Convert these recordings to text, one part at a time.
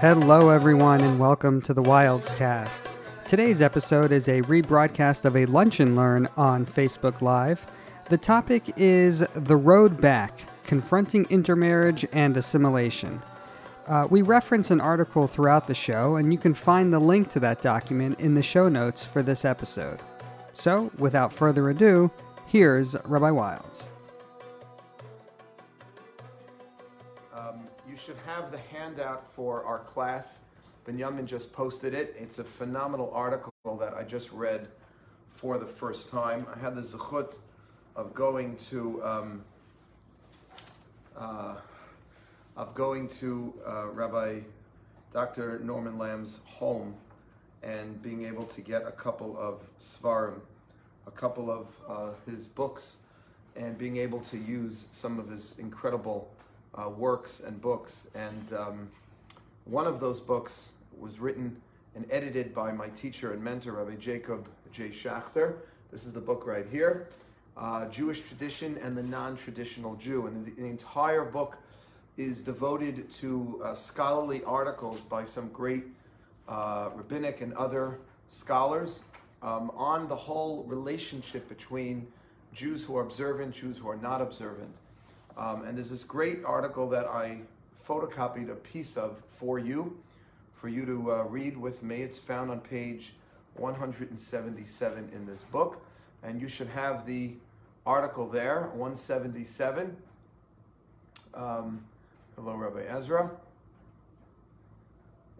Hello, everyone, and welcome to the Wilds Cast. Today's episode is a rebroadcast of a Lunch and Learn on Facebook Live. The topic is The Road Back Confronting Intermarriage and Assimilation. Uh, we reference an article throughout the show, and you can find the link to that document in the show notes for this episode. So, without further ado, here's Rabbi Wilds. You should have the handout for our class. Benjamin just posted it. It's a phenomenal article that I just read for the first time. I had the zechut of going to um, uh, of going to uh, Rabbi Dr. Norman Lamm's home and being able to get a couple of svarim, a couple of uh, his books, and being able to use some of his incredible uh, works and books. And um, one of those books was written and edited by my teacher and mentor, Rabbi Jacob J. Schachter. This is the book right here uh, Jewish Tradition and the Non Traditional Jew. And the, the, entire book is devoted to uh, scholarly articles by some great uh, rabbinic and other scholars um, on the whole relationship between Jews who are observant, Jews who are not observant. Um, and there's this great article that I photocopied a piece of for you, for you to uh, read with me. It's found on page 177 in this book. And you should have the article there, 177. Um, hello, Rabbi Ezra.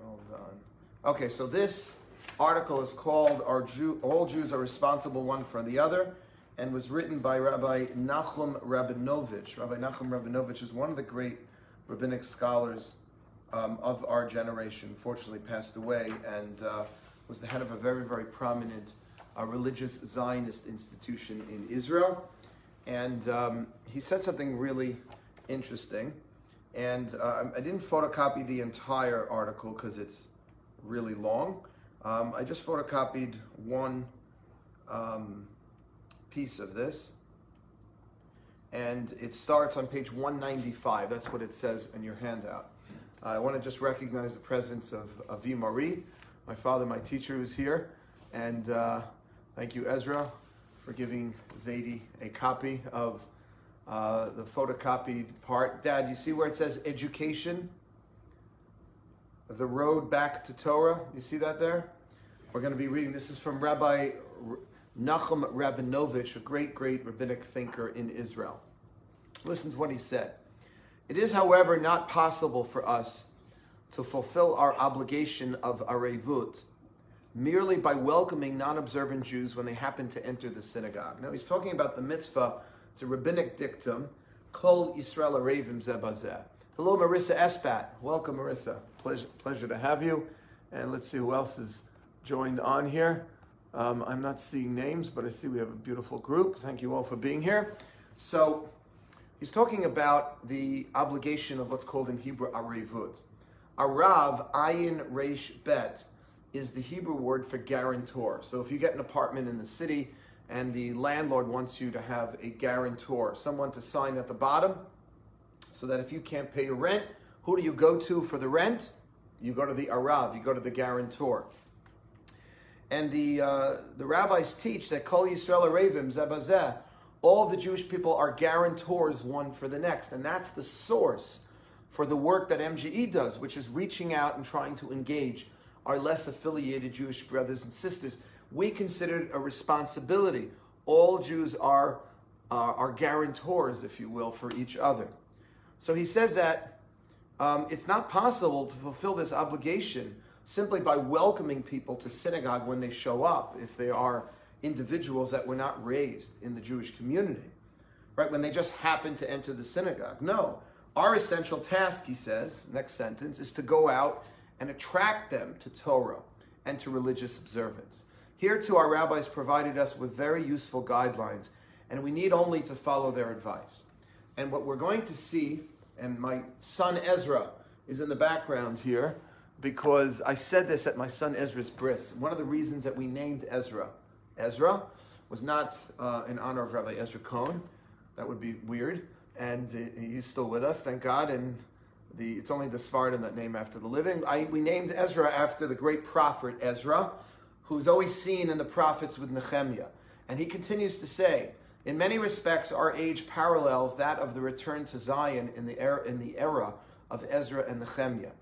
Hold on. Okay, so this article is called "Our Jew, All Jews Are Responsible One for the Other," and was written by Rabbi Nachum Rabinovich. Rabbi Nachum Rabinovich is one of the great rabbinic scholars um, of our generation. Fortunately, passed away and uh, was the head of a very, very prominent uh, religious Zionist institution in Israel. And um, he said something really interesting. And uh, I didn't photocopy the entire article because it's really long. Um, I just photocopied one um, piece of this. And it starts on page 195. That's what it says in your handout. I want to just recognize the presence of Avi Mori, my father, my teacher, who's here. And uh, thank you, Ezra, for giving Zadie a copy of uh, the photocopied part. Dad, you see where it says education? The road back to Torah. You see that there? We're going to be reading. This is from Rabbi Nachum Rabinovich, a great, great rabbinic thinker in Israel. Listen to what he said. It is, however, not possible for us to fulfill our obligation of arevut merely by welcoming non observant Jews when they happen to enter the synagogue. Now, he's talking about the mitzvah, it's a rabbinic dictum, Kol Yisrael Arevim Zebazeh. Hello, Marissa Espat. Welcome, Marissa. Pleasure, pleasure to have you. And let's see who else is joined on here. Um, I'm not seeing names, but I see we have a beautiful group. Thank you all for being here. So, he's talking about the obligation of what's called in Hebrew arevut. Arav, ayin reish bet is the Hebrew word for guarantor. So if you get an apartment in the city and the landlord wants you to have a guarantor, someone to sign at the bottom, so that if you can't pay your rent, who do you go to for the rent? You go to the Arav, you go to the guarantor. And the, uh, the rabbis teach that Kol Yisrael Arevim Zebazeh, all the Jewish people are guarantors one for the next. And that's the source for the work that MJE does, which is reaching out and trying to engage our less affiliated Jewish brothers and sisters. We consider it a responsibility. All Jews are, uh, are guarantors, if you will, for each other. So he says that um, it's not possible to fulfill this obligation simply by welcoming people to synagogue when they show up, if they are individuals that were not raised in the Jewish community, right? When they just happen to enter the synagogue. No. Our essential task, he says, next sentence, is to go out and attract them to Torah and to religious observance. Here, too, our rabbis provided us with very useful guidelines, and we need only to follow their advice. And what we're going to see, and my son Ezra is in the background here, because I said this at my son Ezra's bris. One of the reasons that we named Ezra Ezra was not uh, in honor of Rabbi Ezra Cohen. That would be weird. And uh, he's still with us, thank God. And the, it's only the Sephardim that name after the living. I, we named Ezra after the great prophet Ezra, who's always seen in the prophets with Nehemiah. And he continues to say, in many respects, our age parallels that of the return to Zion in the era, in the era of Ezra and Nehemiah.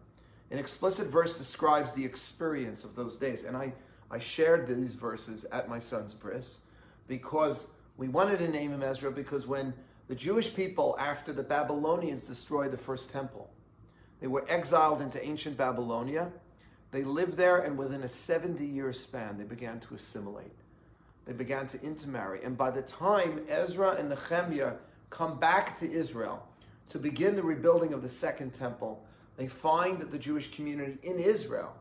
An explicit verse describes the experience of those days. And I, I shared these verses at my son's bris because we wanted to name him Ezra because when the Jewish people, after the Babylonians destroyed the first temple, they were exiled into ancient Babylonia. They lived there, and within a 70 year span, they began to assimilate. They began to intermarry. And by the time Ezra and Nehemiah come back to Israel to begin the rebuilding of the second temple, they find the Jewish community in Israel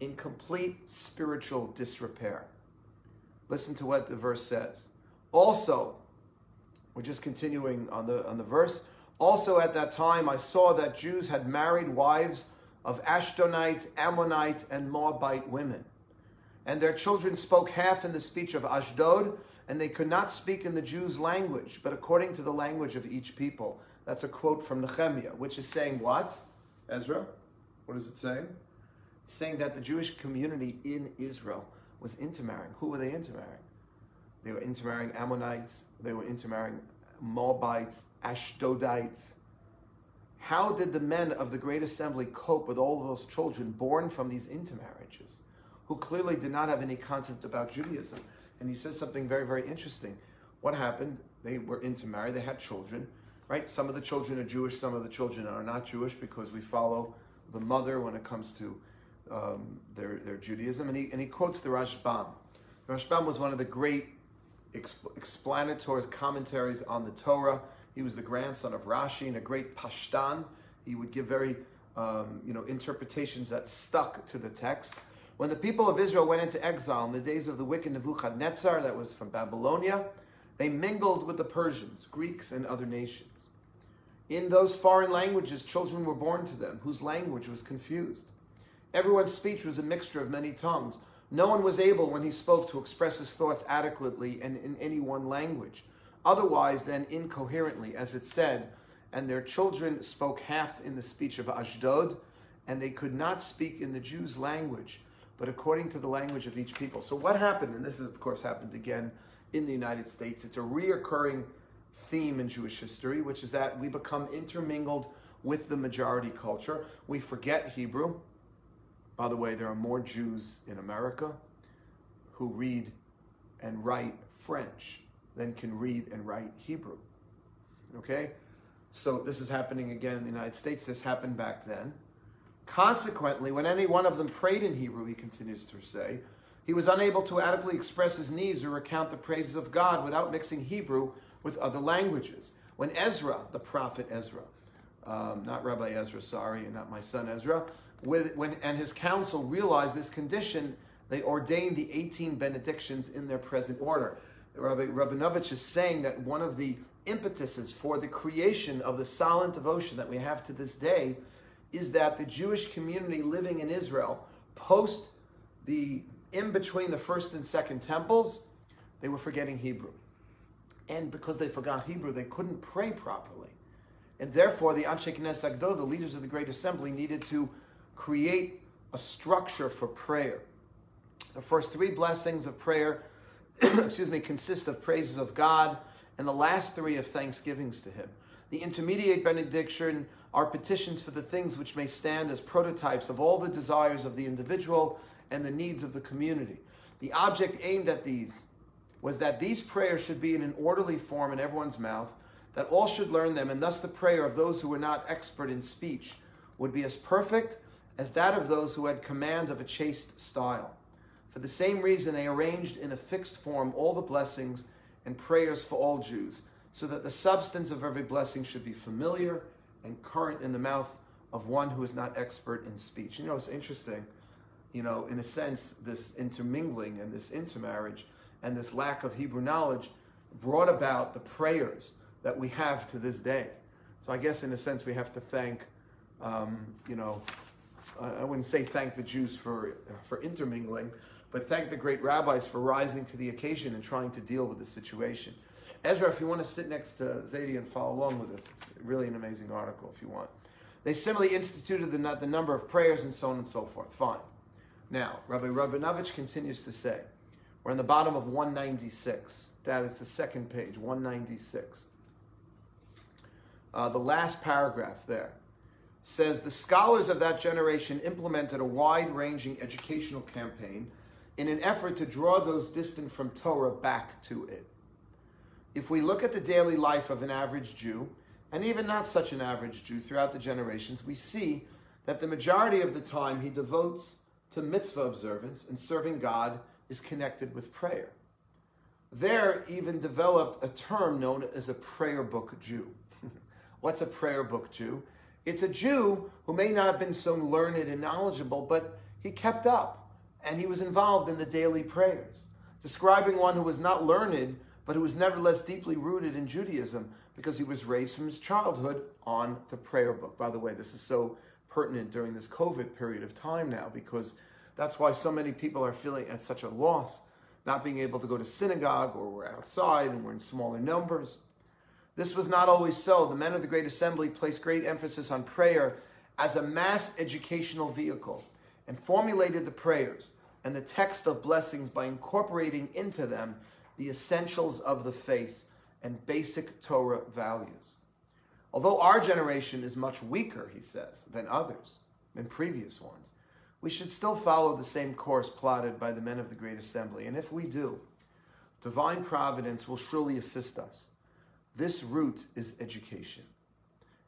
in complete spiritual disrepair. Listen to what the verse says. Also, we're just continuing on the on the verse. Also at that time I saw that Jews had married wives of Ashdodite, Ammonite, and Moabite women. And their children spoke half in the speech of Ashdod, and they could not speak in the Jews' language, but according to the language of each people. That's a quote from Nehemiah, which is saying what? Ezra? What is it saying? Saying that the Jewish community in Israel was intermarrying. Who were they intermarrying? They were intermarrying Ammonites, they were intermarrying Moabites, Ashdodites. How did the men of the Great Assembly cope with all those children born from these intermarriages, who clearly did not have any concept about Judaism? And he says something very, very interesting. What happened? They were intermarried, they had children, right? Some of the children are Jewish, some of the children are not Jewish because we follow the mother when it comes to um, their, their Judaism. And he, and he quotes the Rashbam. The Rashbam was one of the great expl- explanatory commentaries on the Torah. He was the grandson of Rashi and a great Pashtan. He would give very, um, you know, interpretations that stuck to the text. When the people of Israel went into exile in the days of the wicked Nebuchadnezzar, that was from Babylonia, they mingled with the Persians, Greeks, and other nations. In those foreign languages, children were born to them, whose language was confused. Everyone's speech was a mixture of many tongues. No one was able, when he spoke, to express his thoughts adequately and in any one language. Otherwise, than incoherently, as it said, and their children spoke half in the speech of Ashdod, and they could not speak in the Jews' language, but according to the language of each people. So, what happened, and this, is, of course, happened again in the United States, it's a reoccurring theme in Jewish history, which is that we become intermingled with the majority culture. We forget Hebrew. By the way, there are more Jews in America who read and write French than can read and write Hebrew. Okay? So this is happening again in the United States. This happened back then. Consequently, when any one of them prayed in Hebrew, he continues to say, he was unable to adequately express his needs or recount the praises of God without mixing Hebrew with other languages. When Ezra, the prophet Ezra, um, not Rabbi Ezra, sorry, and not my son Ezra, with, when, and his council realized this condition, they ordained the 18 benedictions in their present order. Rabbi Rabinovich is saying that one of the impetuses for the creation of the silent devotion that we have to this day is that the Jewish community living in Israel, post the in between the first and second temples, they were forgetting Hebrew. And because they forgot Hebrew, they couldn't pray properly. And therefore, the Anshe Knesset HaGedola, the leaders of the Great Assembly, needed to create a structure for prayer. The first three blessings of prayer, excuse me, consist of praises of God, and the last three of thanksgivings to Him. The intermediate benediction are petitions for the things which may stand as prototypes of all the desires of the individual and the needs of the community. The object aimed at these was that these prayers should be in an orderly form in everyone's mouth, that all should learn them, and thus the prayer of those who were not expert in speech would be as perfect as that of those who had command of a chaste style. For the same reason, they arranged in a fixed form all the blessings and prayers for all Jews, so that the substance of every blessing should be familiar and current in the mouth of one who is not expert in speech. You know, it's interesting, you know, in a sense, this intermingling and this intermarriage and this lack of Hebrew knowledge brought about the prayers that we have to this day. So I guess, in a sense, we have to thank, um, you know, I wouldn't say thank the Jews for, for intermingling, but thank the great rabbis for rising to the occasion and trying to deal with the situation. Ezra, if you want to sit next to Zadie and follow along with us, it's really an amazing article if you want. They similarly instituted the, the number of prayers and so on and so forth. Fine. Now, Rabbi Rabinovich continues to say, we're on the bottom of 196. That is the second page, 196. Uh, the last paragraph there says the scholars of that generation implemented a wide ranging educational campaign in an effort to draw those distant from Torah back to it. If we look at the daily life of an average Jew, and even not such an average Jew throughout the generations, we see that the majority of the time he devotes to mitzvah observance and serving God is connected with prayer. There even developed a term known as a prayer book Jew. What's a prayer book Jew? It's a Jew who may not have been so learned and knowledgeable, but he kept up and he was involved in the daily prayers. Describing one who was not learned, but who was nevertheless deeply rooted in Judaism because he was raised from his childhood on the prayer book. By the way, this is so pertinent during this COVID period of time now because that's why so many people are feeling at such a loss, not being able to go to synagogue or we're outside and we're in smaller numbers. This was not always so. The men of the Great Assembly placed great emphasis on prayer as a mass educational vehicle and formulated the prayers and the text of blessings by incorporating into them the essentials of the faith and basic Torah values. Although our generation is much weaker, he says, than others, than previous ones, we should still follow the same course plotted by the men of the Great Assembly. And if we do, divine providence will surely assist us. This root is education.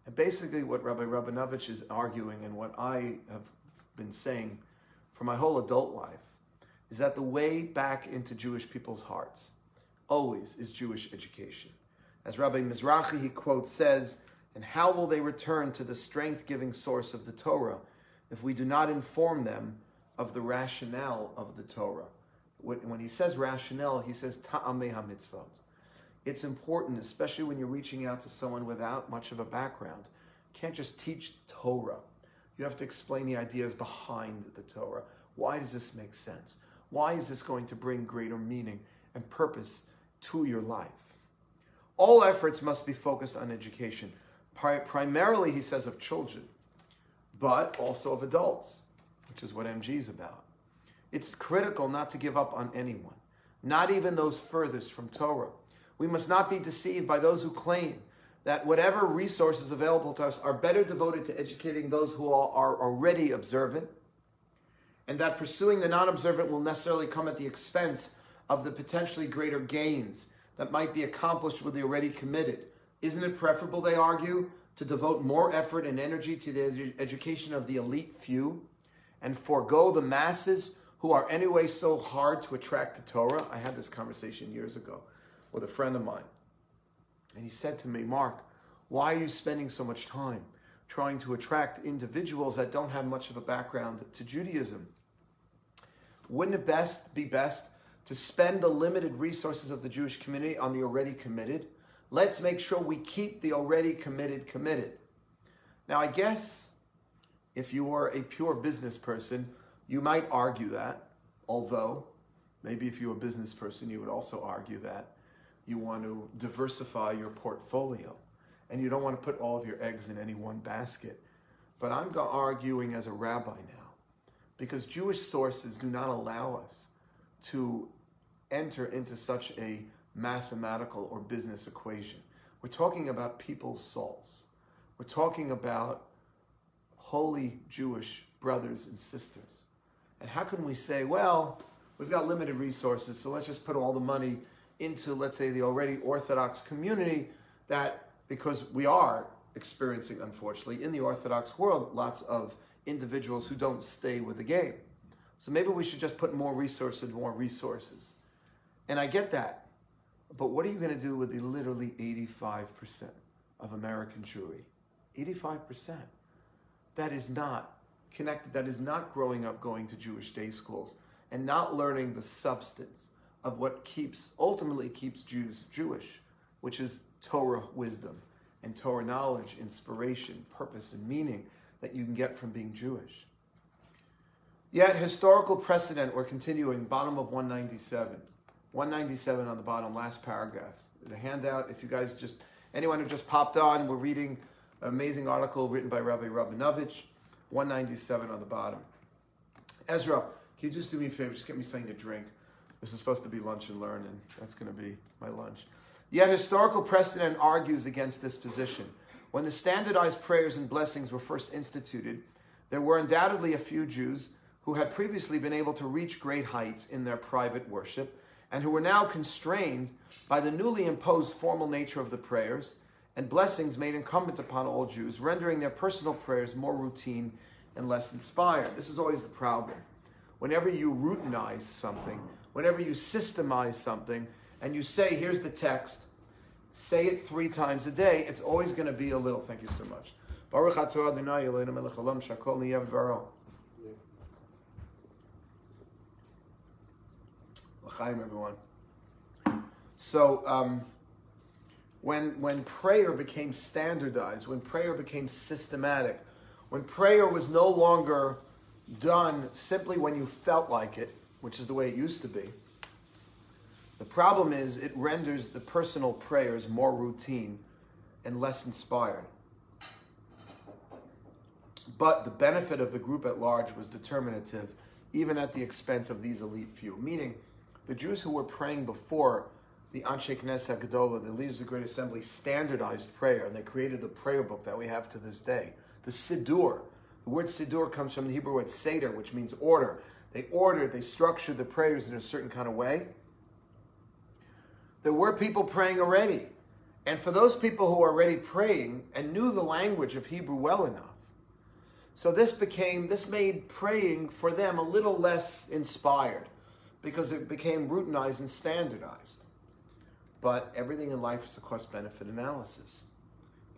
And basically, what Rabbi Rabinovich is arguing, and what I have been saying for my whole adult life, is that the way back into Jewish people's hearts always is Jewish education. As Rabbi Mizrahi, he quotes, says, And how will they return to the strength giving source of the Torah if we do not inform them of the rationale of the Torah? When he says rationale, he says ta'ameh mitzvot. It's important, especially when you're reaching out to someone without much of a background. You can't just teach Torah. You have to explain the ideas behind the Torah. Why does this make sense? Why is this going to bring greater meaning and purpose to your life. All efforts must be focused on education, primarily, he says, of children, but also of adults, which is what MG is about. It's critical not to give up on anyone, not even those furthest from Torah. We must not be deceived by those who claim that whatever resources available to us are better devoted to educating those who are already observant, and that pursuing the non observant will necessarily come at the expense of the potentially greater gains that might be accomplished with the already committed. Isn't it preferable, they argue, to devote more effort and energy to the education of the elite few and forego the masses who are anyway so hard to attract to Torah? I had this conversation years ago with a friend of mine. And he said to me, Mark, why are you spending so much time trying to attract individuals that don't have much of a background to Judaism? Wouldn't it best be best to spend the limited resources of the Jewish community on the already committed. Let's make sure we keep the already committed committed. Now, I guess if you were a pure business person, you might argue that, although maybe if you were a business person, you would also argue that you want to diversify your portfolio and you don't want to put all of your eggs in any one basket. But I'm arguing as a rabbi now because Jewish sources do not allow us to enter into such a mathematical or business equation. We're talking about people's souls. We're talking about holy Jewish brothers and sisters. And how can we say, well, we've got limited resources, so let's just put all the money into, let's say, the already Orthodox community that, because we are experiencing, unfortunately, in the Orthodox world, lots of individuals who don't stay with the game. So maybe we should just put more resources, more resources. And I get that. But what are you going to do with the literally 85% of American Jewry? 85%. That is not connected, that is not growing up going to Jewish day schools and not learning the substance of what keeps, ultimately keeps Jews Jewish, which is Torah wisdom and Torah knowledge, inspiration, purpose, and meaning that you can get from being Jewish. Yet, historical precedent, we're continuing, bottom of 197. 197 on the bottom, last paragraph. The handout, if you guys just, anyone who just popped on, we're reading an amazing article written by Rabbi Rabinovich, 197 on the bottom. Ezra, can you just do me a favor? Just get me something to drink. This is supposed to be lunch and learn, and that's going to be my lunch. Yet historical precedent argues against this position. When the standardized prayers and blessings were first instituted, there were undoubtedly a few Jews who had previously been able to reach great heights in their private worship and who were now constrained by the newly imposed formal nature of the prayers and blessings made incumbent upon all Jews, rendering their personal prayers more routine and less inspired. This is always the problem. Whenever you routinize something, whenever you systemize something, and you say, here's the text, say it three times a day, it's always going to be a little. Thank you so much. L'chaim, everyone. So, um, when, when prayer became standardized, when prayer became systematic, when prayer was no longer done simply when you felt like it, which is the way it used to be, the problem is it renders the personal prayers more routine and less inspired. But the benefit of the group at large was determinative, even at the expense of these elite few. Meaning, the Jews who were praying before the Anshe Knesset Gedola, the leaders of the Great Assembly, standardized prayer, and they created the prayer book that we have to this day. The Siddur. The word Siddur comes from the Hebrew word Seder, which means order. They ordered, they structured the prayers in a certain kind of way. There were people praying already. And for those people who were already praying and knew the language of Hebrew well enough, so this became, this made praying for them a little less inspired because it became routinized and standardized. But everything in life is a cost benefit analysis.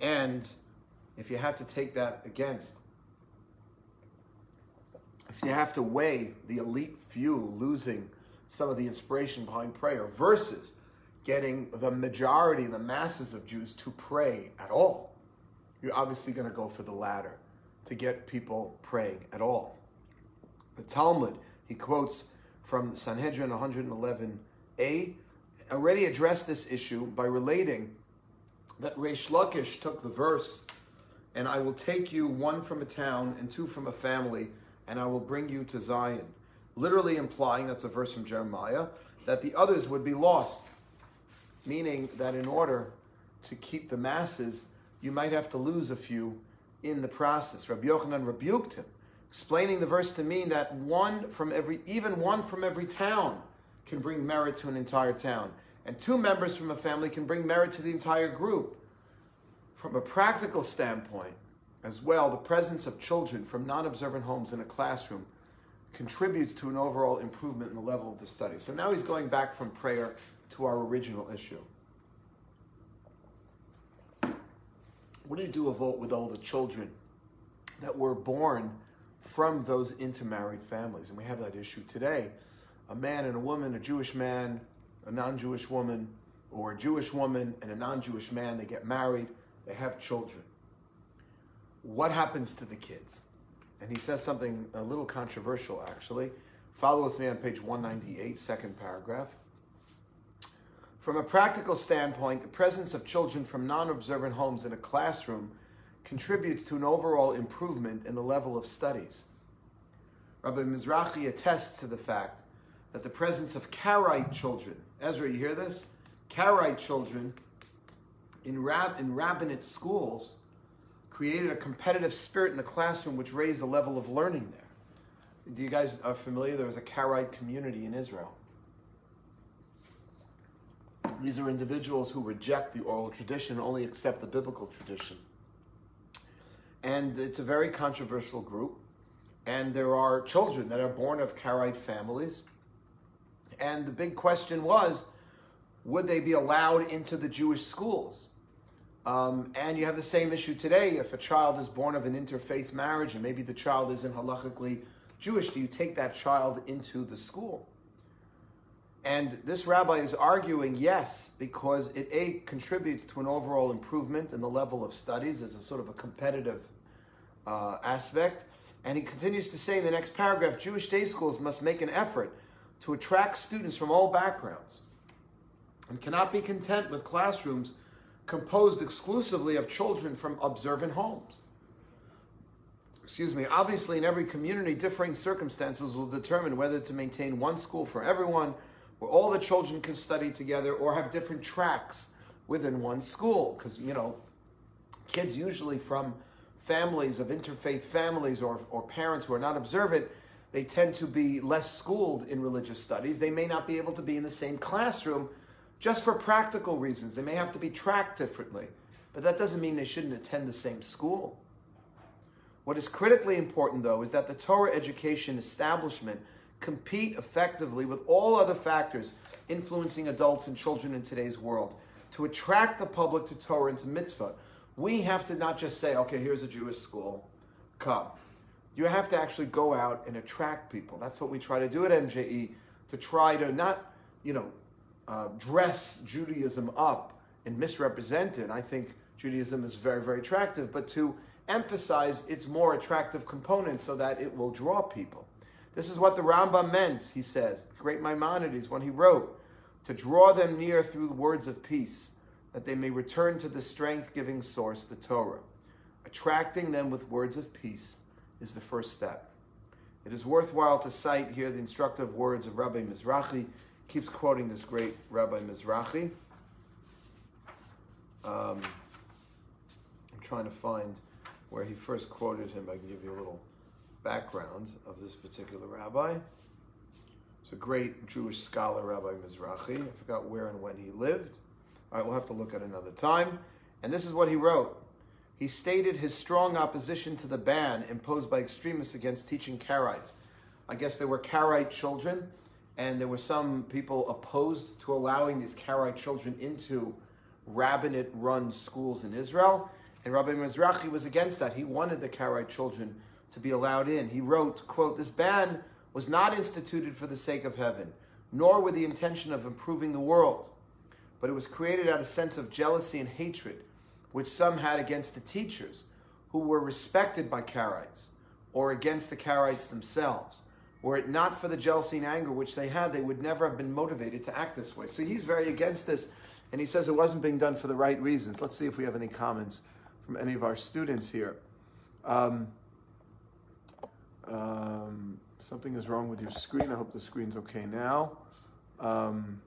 And if you have to take that against, if you have to weigh the elite few losing some of the inspiration behind prayer versus getting the majority, the masses of Jews to pray at all, you're obviously going to go for the latter, to get people praying at all. The Talmud, he quotes from Sanhedrin 111a, already addressed this issue by relating that Reish Lakish took the verse, and I will take you one from a town and two from a family, and I will bring you to Zion. Literally implying, that's a verse from Jeremiah, that the others would be lost. Meaning that in order to keep the masses, you might have to lose a few in the process. Rabbi Yochanan rebuked him, explaining the verse to mean that one from every, even one from every town can bring merit to an entire town. And two members from a family can bring merit to the entire group. From a practical standpoint, as well, the presence of children from non observant homes in a classroom contributes to an overall improvement in the level of the study. So now he's going back from prayer to our original issue. What do you do with all the children that were born from those intermarried families? And we have that issue today. A man and a woman, a Jewish man, a non Jewish woman, or a Jewish woman and a non Jewish man, they get married, they have children. What happens to the kids? And he says something a little controversial, actually. Follow with me on page 198, second paragraph. From a practical standpoint, the presence of children from non observant homes in a classroom contributes to an overall improvement in the level of studies. Rabbi Mizrahi attests to the fact that the presence of Karaite children, Ezra, you hear this? Karaite children in, rab- in Rabbanite schools created a competitive spirit in the classroom which raised the level of learning there. Do you guys are familiar? There was a Karaite community in Israel. These are individuals who reject the oral tradition, only accept the biblical tradition. And it's a very controversial group. And there are children that are born of Karaite families. And the big question was would they be allowed into the Jewish schools? Um, and you have the same issue today. If a child is born of an interfaith marriage and maybe the child isn't halachically Jewish, do you take that child into the school? And this rabbi is arguing yes, because it A, contributes to an overall improvement in the level of studies as a sort of a competitive uh, aspect. And he continues to say in the next paragraph Jewish day schools must make an effort to attract students from all backgrounds and cannot be content with classrooms composed exclusively of children from observant homes. Excuse me. Obviously, in every community, differing circumstances will determine whether to maintain one school for everyone, where all the children can study together, or have different tracks within one school. Because, you know, kids usually from families of interfaith families or, or parents who are not observant, they tend to be less schooled in religious studies. They may not be able to be in the same classroom just for practical reasons. They may have to be tracked differently, but that doesn't mean they shouldn't attend the same school. What is critically important, though, is that the Torah education establishment compete effectively with all other factors influencing adults and children in today's world to attract the public to Torah and to mitzvah. We have to not just say, okay, here's a Jewish school, come. You have to actually go out and attract people. That's what we try to do at MJE to try to not, you know, uh, dress Judaism up and misrepresent it. I think Judaism is very, very attractive, but to emphasize its more attractive components so that it will draw people. This is what the Rambam meant, he says, great Maimonides, when he wrote, to draw them near through the words of peace, that they may return to the strength giving source, the Torah. Attracting them with words of peace is the first step. It is worthwhile to cite here the instructive words of Rabbi Mizrahi keeps quoting this great Rabbi Mizrahi. Um, I'm trying to find where he first quoted him. I can give you a little background of this particular rabbi. It's a great Jewish scholar, Rabbi Mizrahi. I forgot where and when he lived. All right, we'll have to look at another time. And this is what he wrote. He stated his strong opposition to the ban imposed by extremists against teaching Karaites. I guess there were Karaite children and there were some people opposed to allowing these Karaite children into Rabbanite run schools in Israel. And Rabbi Mizrahi was against that. He wanted the Karaite children to be allowed in. He wrote, quote, This ban was not instituted for the sake of heaven, nor with the intention of improving the world, but it was created out of sense of jealousy and hatred, which some had against the teachers, who were respected by Karaites, or against the Karaites themselves. Were it not for the jealousy and anger which they had, they would never have been motivated to act this way. So he's very against this, and he says it wasn't being done for the right reasons. Let's see if we have any comments from any of our students here. Um, um, something is wrong with your screen. I hope the screen's okay now. Um,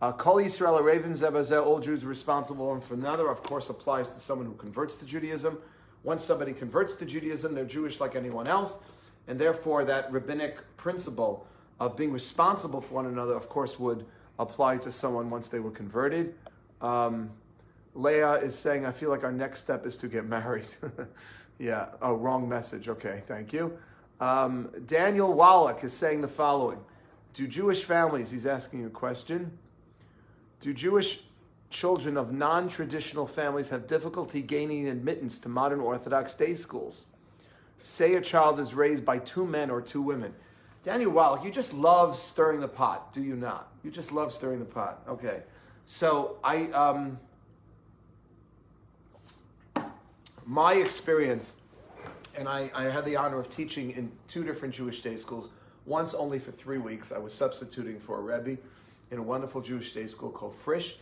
uh, Kol Yisrael Arevim Zebazeh, all Jews responsible one for another, of course, applies to someone who converts to Judaism. Once somebody converts to Judaism, they're Jewish like anyone else and therefore that rabbinic principle of being responsible for one another, of course, would apply to someone once they were converted. Um, Leah is saying, I feel like our next step is to get married. yeah, oh, wrong message. Okay, thank you. Um, Daniel Wallach is saying the following Do Jewish families, he's asking a question, do Jewish children of non traditional families have difficulty gaining admittance to modern Orthodox day schools? say a child is raised by two men or two women. Daniel Wallach, you just love stirring the pot, do you not? You just love stirring the pot. Okay. So I, um, my experience, and I, I had the honor of teaching in two different Jewish day schools. Once only for three weeks. I was substituting for a Rebbe in a wonderful Jewish day school called Frisch.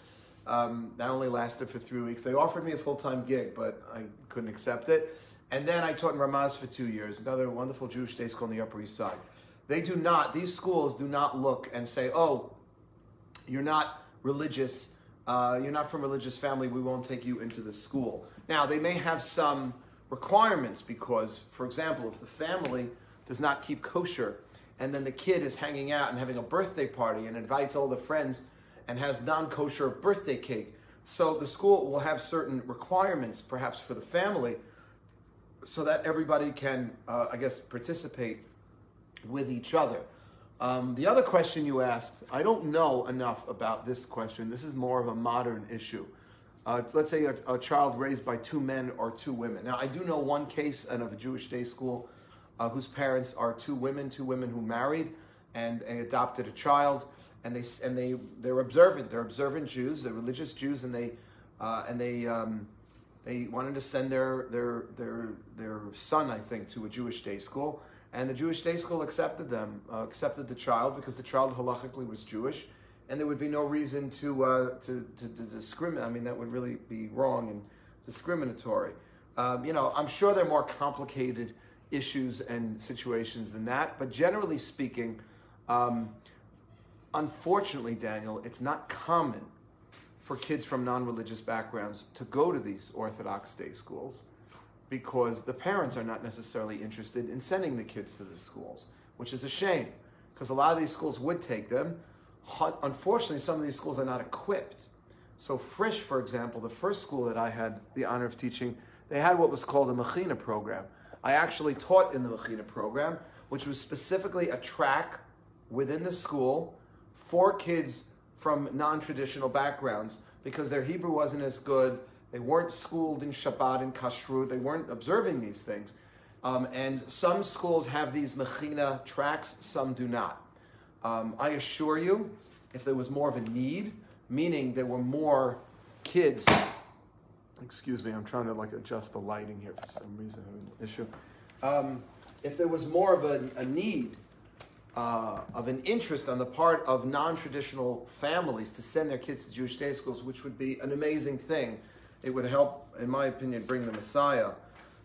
Um, that only lasted for three weeks. They offered me a full time gig, but I couldn't accept it. And then I taught in Ramaz for two years, another wonderful Jewish day school on the Upper East Side. They do not, these schools do not look and say, oh, you're not religious, uh, you're not from religious family, we won't take you into the school. Now, they may have some requirements because, for example, if the family does not keep kosher and then the kid is hanging out and having a birthday party and invites all the friends and has non kosher birthday cake, so the school will have certain requirements perhaps for the family so that everybody can, uh, I guess, participate with each other. Um, the other question you asked, I don't know enough about this question. This is more of a modern issue. Uh, let's say a, a, child raised by two men or two women. Now, I do know one case of a Jewish day school uh, whose parents are two women, two women who married and, and adopted a child, and they and they they're observant. They're observant Jews. They're religious Jews, and they uh, and they um, they wanted to send their, their, their, their son, I think, to a Jewish day school. And the Jewish day school accepted them, uh, accepted the child because the child halachically was Jewish. And there would be no reason to, uh, to, to, to discriminate. I mean, that would really be wrong and discriminatory. Um, you know, I'm sure there are more complicated issues and situations than that, but generally speaking, um, unfortunately, Daniel, it's not common for kids from non religious backgrounds to go to these Orthodox day schools because the parents are not necessarily interested in sending the kids to the schools, which is a shame because a lot of these schools would take them. Unfortunately, some of these schools are not equipped. So, Frisch, for example, the first school that I had the honor of teaching, they had what was called a Mechina program. I actually taught in the Mechina program, which was specifically a track within the school for kids from non traditional backgrounds because their Hebrew wasn't as good. They weren't schooled in Shabbat and Kashrut. They weren't observing these things. Um, and some schools have these Mechina tracks, some do not. Um, I assure you, if there was more of a need, meaning there were more kids, excuse me, I'm trying to like adjust the lighting here for some reason, issue. Um, if there was more of a, a need, uh, of an interest on the part of non-traditional families to send their kids to Jewish day schools, which would be an amazing thing. It would help, in my opinion, bring the Messiah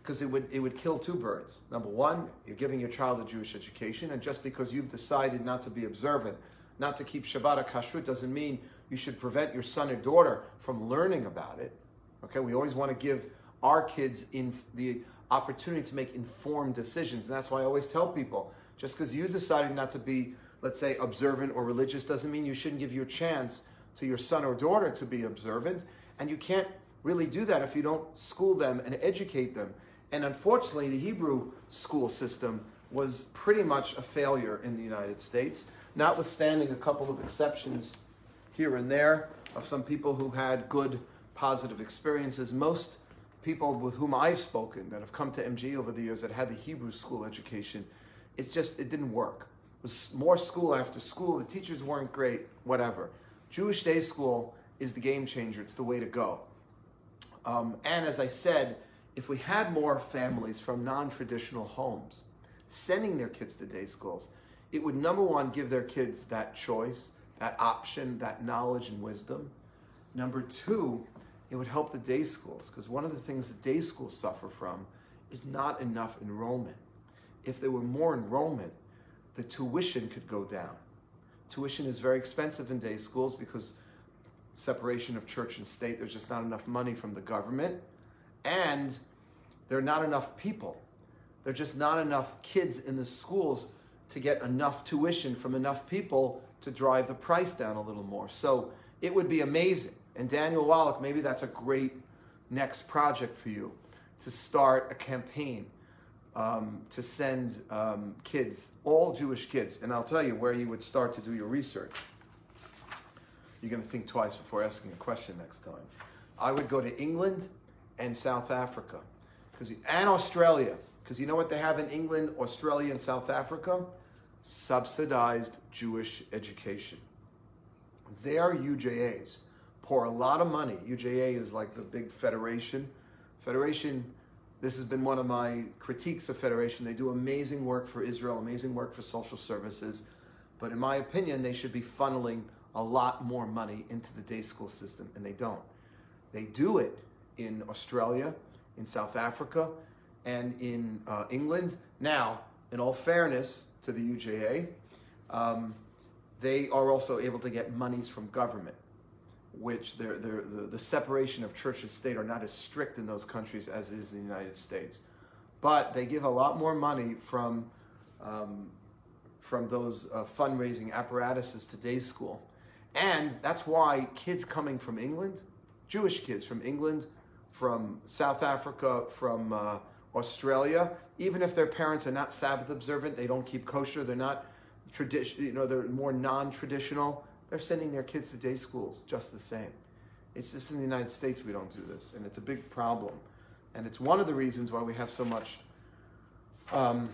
because it would, it would kill two birds. Number one, you're giving your child a Jewish education, and just because you've decided not to be observant, not to keep Shabbat or Kashrut, doesn't mean you should prevent your son or daughter from learning about it. Okay, we always want to give our kids in the opportunity to make informed decisions, and that's why I always tell people: just because you decided not to be, let's say, observant or religious, doesn't mean you shouldn't give your chance to your son or daughter to be observant, and you can't really do that if you don't school them and educate them. And unfortunately, the Hebrew school system was pretty much a failure in the United States, notwithstanding a couple of exceptions here and there of some people who had good, positive experiences. Most people with whom I've spoken that have come to MG over the years that had the Hebrew school education, it's just, it didn't work. It was more school after school. The teachers weren't great, whatever. Jewish day school is the game changer. It's the way to go. Um, and as I said, if we had more families from non traditional homes sending their kids to day schools, it would number one give their kids that choice, that option, that knowledge and wisdom. Number two, it would help the day schools because one of the things the day schools suffer from is not enough enrollment. If there were more enrollment, the tuition could go down. Tuition is very expensive in day schools because separation of church and state, there's just not enough money from the government and there are not enough people. There are just not enough kids in the schools to get enough tuition from enough people to drive the price down a little more. So it would be amazing. And Daniel Wallach, maybe that's a great next project for you to start a campaign um, to send um, kids, all Jewish kids. And I'll tell you where you would start to do your research. You're going to think twice before asking a question next time. I would go to England and South Africa, because and Australia, because you know what they have in England, Australia, and South Africa, subsidized Jewish education. Their UJAs pour a lot of money. UJA is like the big federation. Federation. This has been one of my critiques of Federation. They do amazing work for Israel, amazing work for social services, but in my opinion, they should be funneling a lot more money into the day school system, and they don't. They do it in Australia, in South Africa, and in uh, England. Now, in all fairness to the UJA, um, they are also able to get monies from government, which they're, they're, the, the separation of church and state are not as strict in those countries as is in the United States. But they give a lot more money from, um, from those uh, fundraising apparatuses to day school. And that's why kids coming from England, Jewish kids from England, from South Africa, from uh, Australia, even if their parents are not Sabbath observant, they don't keep kosher, they're not tradition, you know, they're more non-traditional. They're sending their kids to day schools just the same. It's just in the United States we don't do this, and it's a big problem. And it's one of the reasons why we have so much um,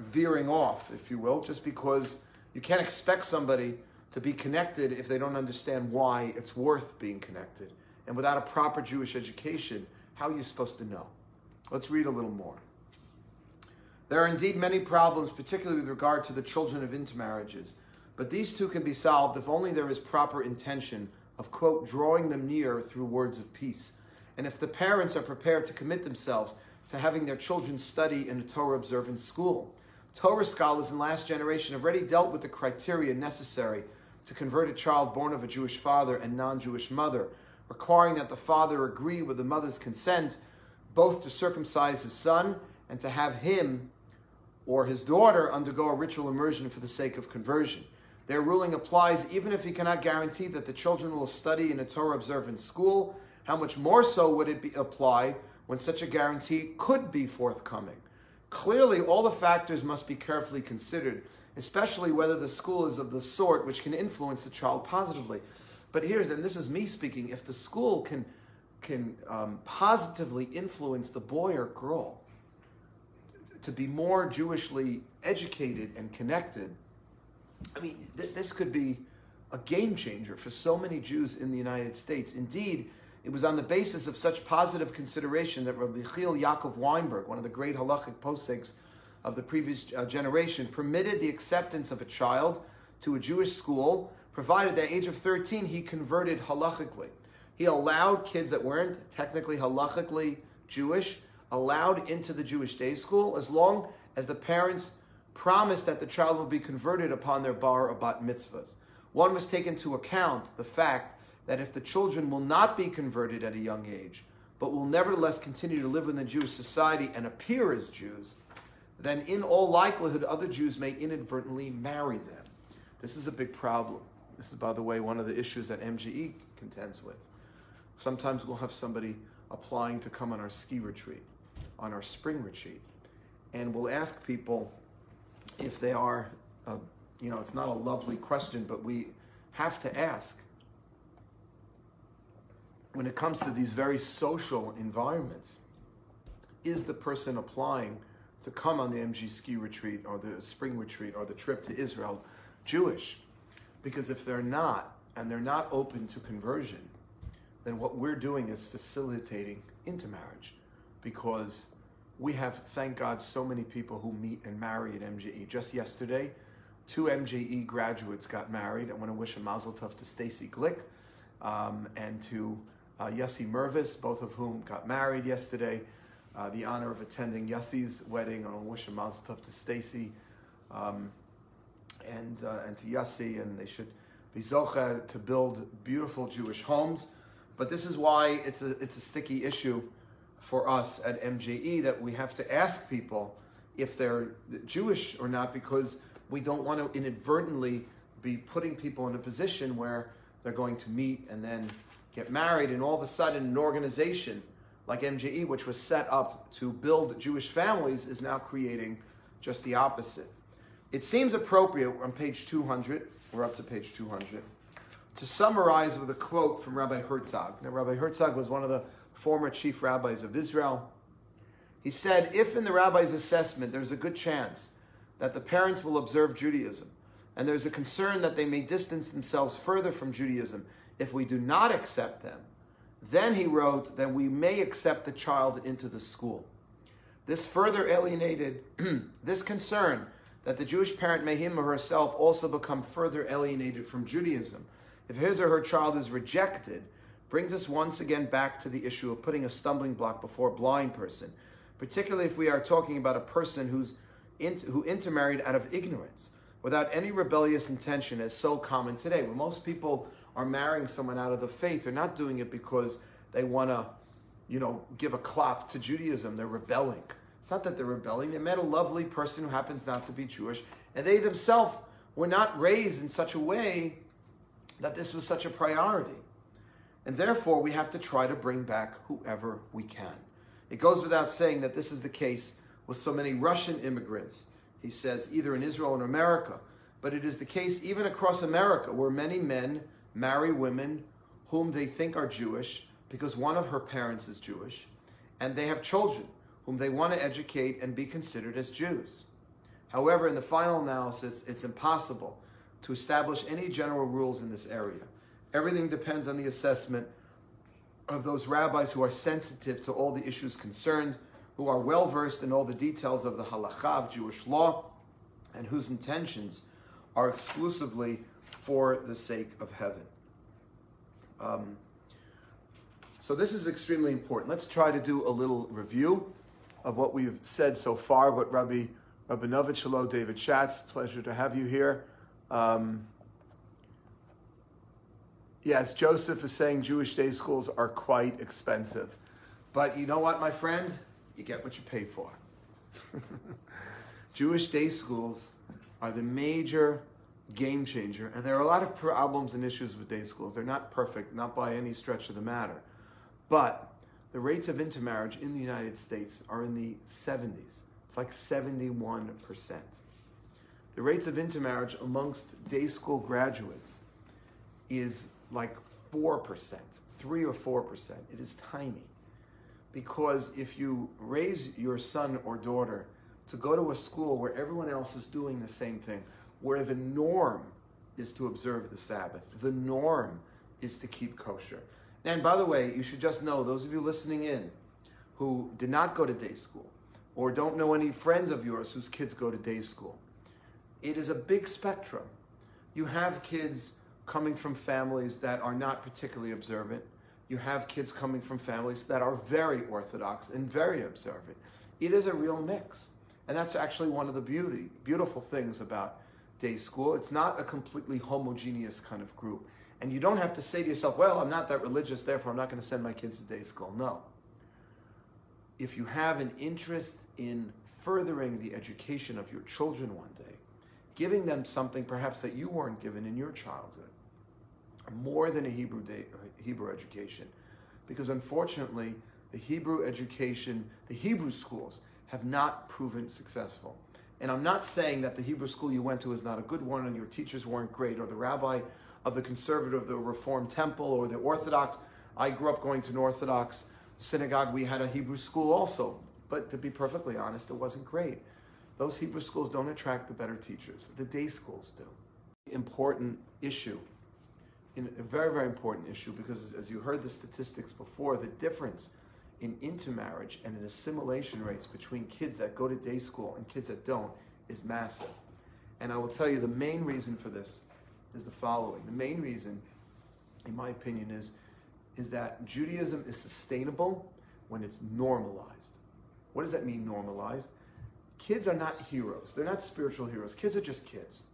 veering off, if you will, just because you can't expect somebody to be connected if they don't understand why it's worth being connected. And without a proper Jewish education, how are you supposed to know? Let's read a little more. There are indeed many problems, particularly with regard to the children of intermarriages. But these two can be solved if only there is proper intention of, quote, drawing them near through words of peace. And if the parents are prepared to commit themselves to having their children study in a Torah observant school. Torah scholars in last generation have already dealt with the criteria necessary to convert a child born of a Jewish father and non Jewish mother, requiring that the father agree with the mother's consent both to circumcise his son and to have him or his daughter undergo a ritual immersion for the sake of conversion. Their ruling applies even if he cannot guarantee that the children will study in a Torah observant school. How much more so would it be, apply when such a guarantee could be forthcoming? Clearly, all the factors must be carefully considered, especially whether the school is of the sort which can influence the child positively. But here's, and this is me speaking, if the school can, can um, positively influence the boy or girl to be more Jewishly educated and connected, I mean, th- this could be a game changer for so many Jews in the United States. Indeed, it was on the basis of such positive consideration that Rabbi Yechiel Yaakov Weinberg, one of the great halachic poseks of the previous uh, generation, permitted the acceptance of a child to a Jewish school, provided at the age of 13 he converted halachically. He allowed kids that weren't technically halachically Jewish allowed into the Jewish day school as long as the parents promised that the child will be converted upon their bar or bat mitzvahs. One must take into account the fact that if the children will not be converted at a young age, but will nevertheless continue to live in the Jewish society and appear as Jews, then in all likelihood other Jews may inadvertently marry them. This is a big problem. This is, by the way, one of the issues that MJE contends with. Sometimes we'll have somebody applying to come on our ski retreat, on our spring retreat, and we'll ask people if they are, uh, you know, it's not a lovely question, but we have to ask when it comes to these very social environments, is the person applying to come on the MJE ski retreat or the spring retreat or the trip to Israel Jewish? Because if they're not, and they're not open to conversion, then what we're doing is facilitating intermarriage because we have, thank God, so many people who meet and marry at MJE. Just yesterday, two MJE graduates got married. I want to wish a mazel tov to Stacy Glick um, and to uh, Yossi Mervis, both of whom got married yesterday. Uh, the honor of attending Yossi's wedding. I want to wish a mazel tov to Stacy um, and, uh, and to Yossi, and they should be zocha to build beautiful Jewish homes. But this is why it's a, it's a sticky issue for us at MJE that we have to ask people if they're Jewish or not because we don't want to inadvertently be putting people in a position where they're going to meet and then get married, and all of a sudden, an organization like MJE, which was set up to build Jewish families, is now creating just the opposite. It seems appropriate on page 200, we're up to page 200, to summarize with a quote from Rabbi Herzog. Now, Rabbi Herzog was one of the former chief rabbis of Israel. He said, if in the rabbi's assessment there's a good chance that the parents will observe Judaism, and there's a concern that they may distance themselves further from Judaism if we do not accept them, then he wrote that we may accept the child into the school. This further alienated this concern that the Jewish parent may him or herself also become further alienated from Judaism. If his or her child is rejected, brings us once again back to the issue of putting a stumbling block before a blind person, particularly if we are talking about a person who's in, who intermarried out of ignorance, without any rebellious intention, as so common today, where most people are marrying someone out of the faith. They're not doing it because they want to, you know, give a clap to Judaism. They're rebelling. It's not that they're rebelling. They met a lovely person who happens not to be Jewish, and they themselves were not raised in such a way that this was such a priority. And therefore, we have to try to bring back whoever we can. It goes without saying that this is the case with so many Russian immigrants, he says, either in Israel or America. But it is the case even across America, where many men marry women whom they think are Jewish because one of her parents is Jewish, and they have children whom they want to educate and be considered as Jews. However, in the final analysis, it's impossible to establish any general rules in this area. Everything depends on the assessment of those rabbis who are sensitive to all the issues concerned, who are well versed in all the details of the halacha of Jewish law, and whose intentions are exclusively for the sake of heaven. Um, so this is extremely important. Let's try to do a little review of what we've said so far. What Rabbi Rabinovich, hello, David Schatz, pleasure to have you here. Um, yes, Joseph is saying Jewish day schools are quite expensive. But you know what, my friend? You get what you pay for. Jewish day schools are the major game changer, and there are a lot of problems and issues with day schools. They're not perfect, not by any stretch of the matter. But the rates of intermarriage in the United States are in the 70s. It's like 71%. The rates of intermarriage amongst day school graduates is like 4%, 3 or 4%. It is tiny. Because if you raise your son or daughter to go to a school where everyone else is doing the same thing, where the norm is to observe the Sabbath, the norm is to keep kosher. And by the way, you should just know those of you listening in who did not go to day school or don't know any friends of yours whose kids go to day school, it is a big spectrum. You have kids coming from families that are not particularly observant. You have kids coming from families that are very orthodox and very observant. It is a real mix. And that's actually one of the beauty, beautiful things about day school. It's not a completely homogeneous kind of group. And you don't have to say to yourself, well, I'm not that religious, therefore I'm not going to send my kids to day school. No. If you have an interest in furthering the education of your children one day, giving them something perhaps that you weren't given in your childhood, more than a Hebrew, day, Hebrew education. Because unfortunately, the Hebrew education, the Hebrew schools, have not proven successful. And I'm not saying that the Hebrew school you went to is not a good one and your teachers weren't great, or the rabbi of the conservative, the Reformed temple, or the Orthodox. I grew up going to an Orthodox synagogue. We had a Hebrew school also. But to be perfectly honest, it wasn't great. Those Hebrew schools don't attract the better teachers. The day schools do. Important issue. In a very, very important issue because as you heard the statistics before, the difference in intermarriage and in assimilation rates between kids that go to day school and kids that don't is massive. And I will tell you the main reason for this is the following. The main reason, in my opinion, is, is that Judaism is sustainable when it's normalized. What does that mean, normalized? Kids are not heroes. They're not spiritual heroes. Kids are just kids.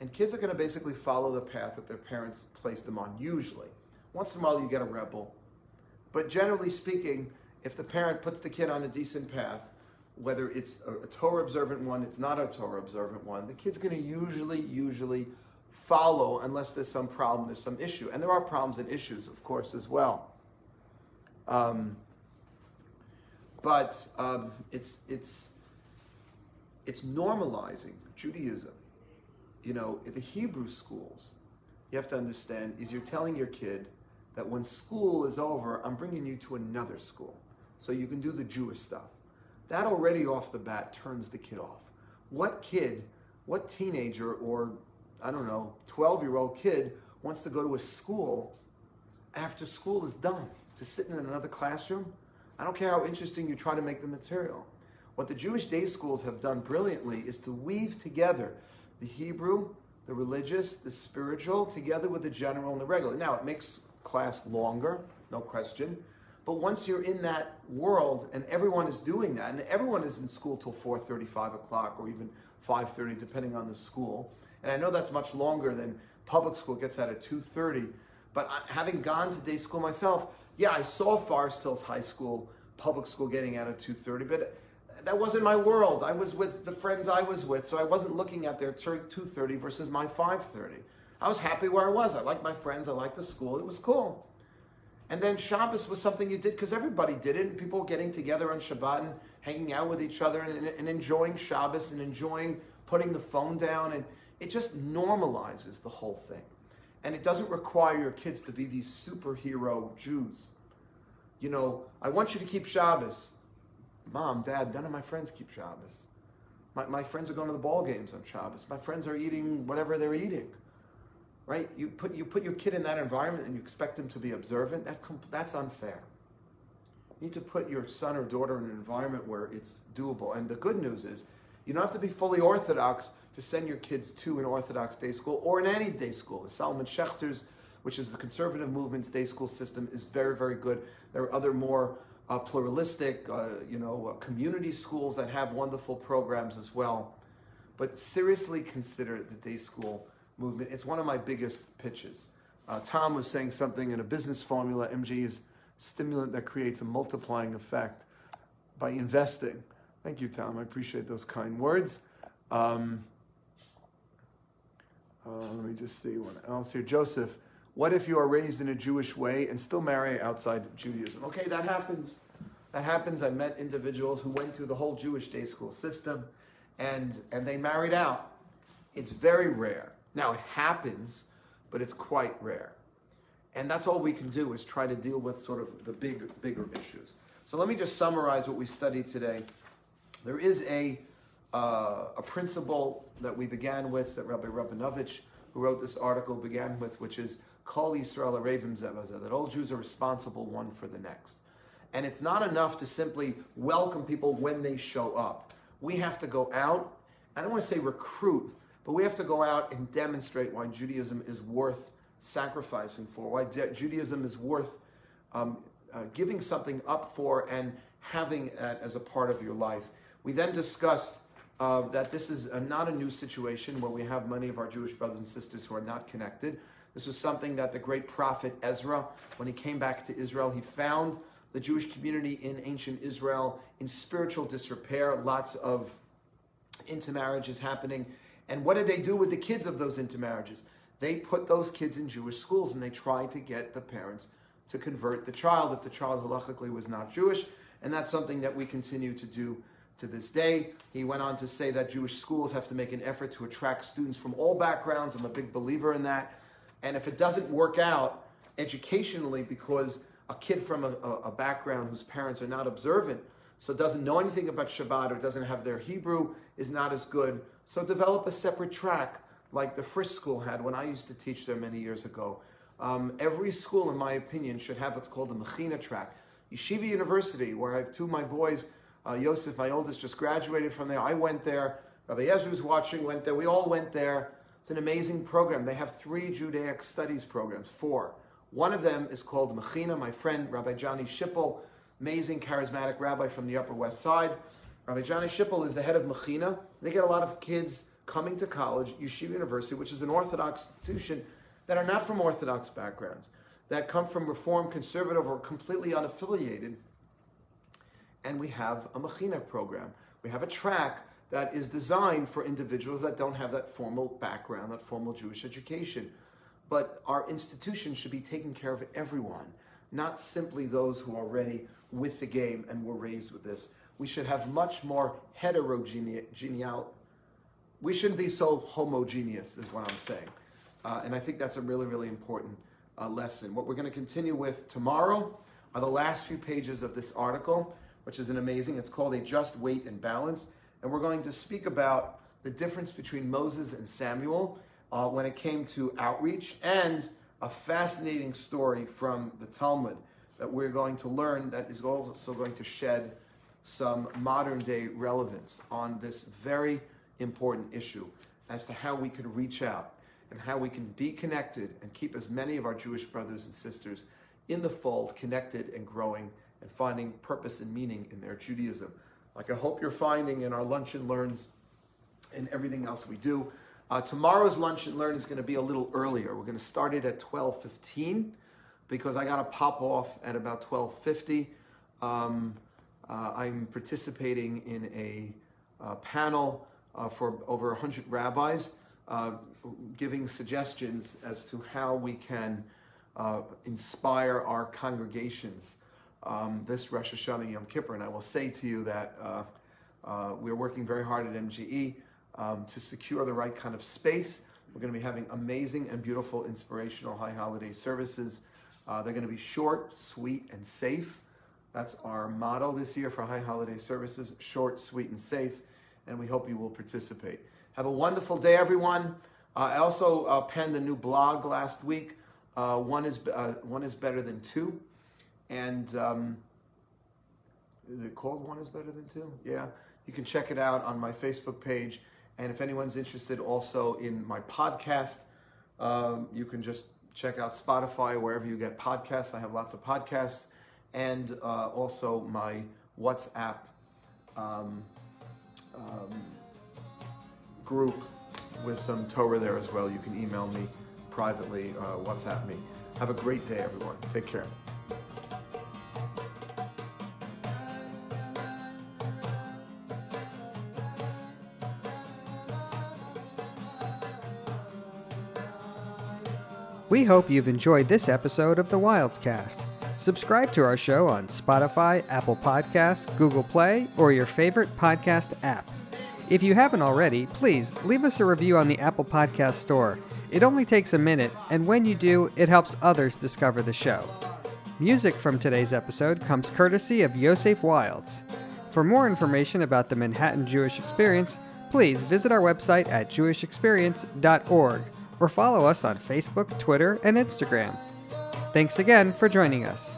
And kids are going to basically follow the path that their parents place them on, usually. Once in a while, you get a rebel. But generally speaking, if the parent puts the kid on a decent path, whether it's a, Torah observant one, it's not a Torah observant one, the kid's going to usually, usually follow unless there's some problem, there's some issue. And there are problems and issues, of course, as well. Um, but um, it's, it's, it's normalizing Judaism. You know, the Hebrew schools, you have to understand, is you're telling your kid that when school is over, I'm bringing you to another school so you can do the Jewish stuff. That already off the bat turns the kid off. What kid, what teenager or, I don't know, 12 year old kid wants to go to a school after school is done to sit in another classroom? I don't care how interesting you try to make the material. What the Jewish day schools have done brilliantly is to weave together the Hebrew, the religious, the spiritual, together with the general and the regular. Now, it makes class longer, no question, but once you're in that world and everyone is doing that, and everyone is in school till 4:35 o'clock, or even 5.30, depending on the school. And I know that's much longer than public school gets out at 2.30. But having gone to day school myself, yeah, I saw Forest Hills High School, public school getting out at 2.30, but that wasn't my world. I was with the friends I was with, so I wasn't looking at their 2.30 versus my 5.30. I was happy where I was. I liked my friends. I liked the school. It was cool. And then Shabbos was something you did because everybody did it, and people were getting together on Shabbat and hanging out with each other and, and enjoying Shabbos and enjoying putting the phone down. And it just normalizes the whole thing. And it doesn't require your kids to be these superhero Jews. You know, I want you to keep Shabbos. Mom, Dad, none of my friends keep Shabbos. My, my friends are going to the ball games on Shabbos. My friends are eating whatever they're eating right? You put, you put your kid in that environment and you expect them to be observant, that's, that's unfair. You need to put your son or daughter in an environment where it's doable. And the good news is, You don't have to be fully Orthodox to send your kids to an Orthodox day school or in any day school. The Solomon Schechter's, which is the conservative movement's day school system, is very, very good. There are other more uh, pluralistic, uh, you know, uh, community schools that have wonderful programs as well. But seriously consider the day school movement. It's one of my biggest pitches. Uh, Tom was saying something in a business formula. MJE is stimulant that creates a multiplying effect by investing. Thank you, Tom. I appreciate those kind words. Um, uh, let me just see what else here. Joseph, what if you are raised in a Jewish way and still marry outside Judaism? Okay, that happens. That happens. I met individuals who went through the whole Jewish day school system and, and they married out. It's very rare. Now, it happens, but it's quite rare. And that's all we can do is try to deal with sort of the big, bigger issues. So let me just summarize what we studied today. There is a, uh, a principle that we began with that Rabbi Rabinovich, who wrote this article, began with, which is Kol Yisrael Arevim Zeh BaZeh, that all Jews are responsible one for the next. And it's not enough to simply welcome people when they show up. We have to go out, I don't want to say recruit, but we have to go out and demonstrate why Judaism is worth sacrificing for, why Judaism is worth um, uh, giving something up for and having that as a part of your life. We then discussed uh, that this is a, not a new situation where we have many of our Jewish brothers and sisters who are not connected. This was something that the great prophet Ezra, when he came back to Israel, he found the Jewish community in ancient Israel in spiritual disrepair, lots of intermarriages happening. And what did they do with the kids of those intermarriages? They put those kids in Jewish schools and they tried to get the parents to convert the child if the child halachically was not Jewish. And that's something that we continue to do to this day. He went on to say that Jewish schools have to make an effort to attract students from all backgrounds. I'm a big believer in that. And if it doesn't work out educationally because a kid from a, a background whose parents are not observant, so doesn't know anything about Shabbat or doesn't have their Hebrew, is not as good. So develop a separate track like the Frisch School had when I used to teach there many years ago. Um, every school, in my opinion, should have what's called a Mechina track. Yeshiva University, where I have two of my boys, uh, Yosef, my oldest, just graduated from there. I went there. Rabbi Ezra's watching, went there. We all went there. It's an amazing program. They have three Judaic studies programs, four. One of them is called Mechina. My friend, Rabbi Johnny Schippel, amazing charismatic rabbi from the Upper West Side. Rabbi Johnny Schippel is the head of Mechina. They get a lot of kids coming to college, Yeshiva University, which is an Orthodox institution, that are not from Orthodox backgrounds, that come from Reform, Conservative, or completely unaffiliated. And we have a Mechina program. We have a track that is designed for individuals that don't have that formal background, that formal Jewish education. But our institution should be taking care of everyone, not simply those who are already with the game and were raised with this. We should have much more heterogeneous. We shouldn't be so homogeneous, is what I'm saying. Uh, and I think that's a really, really important uh, lesson. What we're going to continue with tomorrow are the last few pages of this article, which is an amazing, it's called A Just Weight and Balance. And we're going to speak about the difference between Moses and Samuel uh, when it came to outreach and a fascinating story from the Talmud that we're going to learn that is also going to shed some modern day relevance on this very important issue as to how we can reach out and how we can be connected and keep as many of our Jewish brothers and sisters in the fold, connected and growing and finding purpose and meaning in their Judaism. Like I hope you're finding in our lunch and learns and everything else we do. Uh, tomorrow's lunch and learn is going to be a little earlier. We're going to start it at 12:15 because I got to pop off at about 12:50. Um, uh, I'm participating in a uh, panel uh, for over 100 rabbis uh, giving suggestions as to how we can inspire our congregations um, this Rosh Hashanah Yom Kippur. And I will say to you that uh, uh, we're working very hard at MJE um, to secure the right kind of space. We're going to be having amazing and beautiful inspirational high holiday services. Uh, they're going to be short, sweet, and safe. That's our motto this year for high holiday services short, sweet, and safe. And we hope you will participate. Have a wonderful day, everyone. Uh, I also uh, penned a new blog last week. Uh, one is one is better than two, and um, it called One is Better Than Two? Yeah. You can check it out on my Facebook page. And if anyone's interested also in my podcast, um, you can just check out Spotify, wherever you get podcasts. I have lots of podcasts. And uh, also my WhatsApp um, um, group with some Torah there as well. You can email me privately, uh, WhatsApp me. Have a great day, everyone. Take care. We hope you've enjoyed this episode of the Wildscast. Subscribe to our show on Spotify, Apple Podcasts, Google Play, or your favorite podcast app. If you haven't already, please leave us a review on the Apple Podcast Store. It only takes a minute, and when you do, it helps others discover the show. Music from today's episode comes courtesy of Yosef Wildes. For more information about the Manhattan Jewish Experience, please visit our website at jewishexperience.org or follow us on Facebook, Twitter, and Instagram. Thanks again for joining us.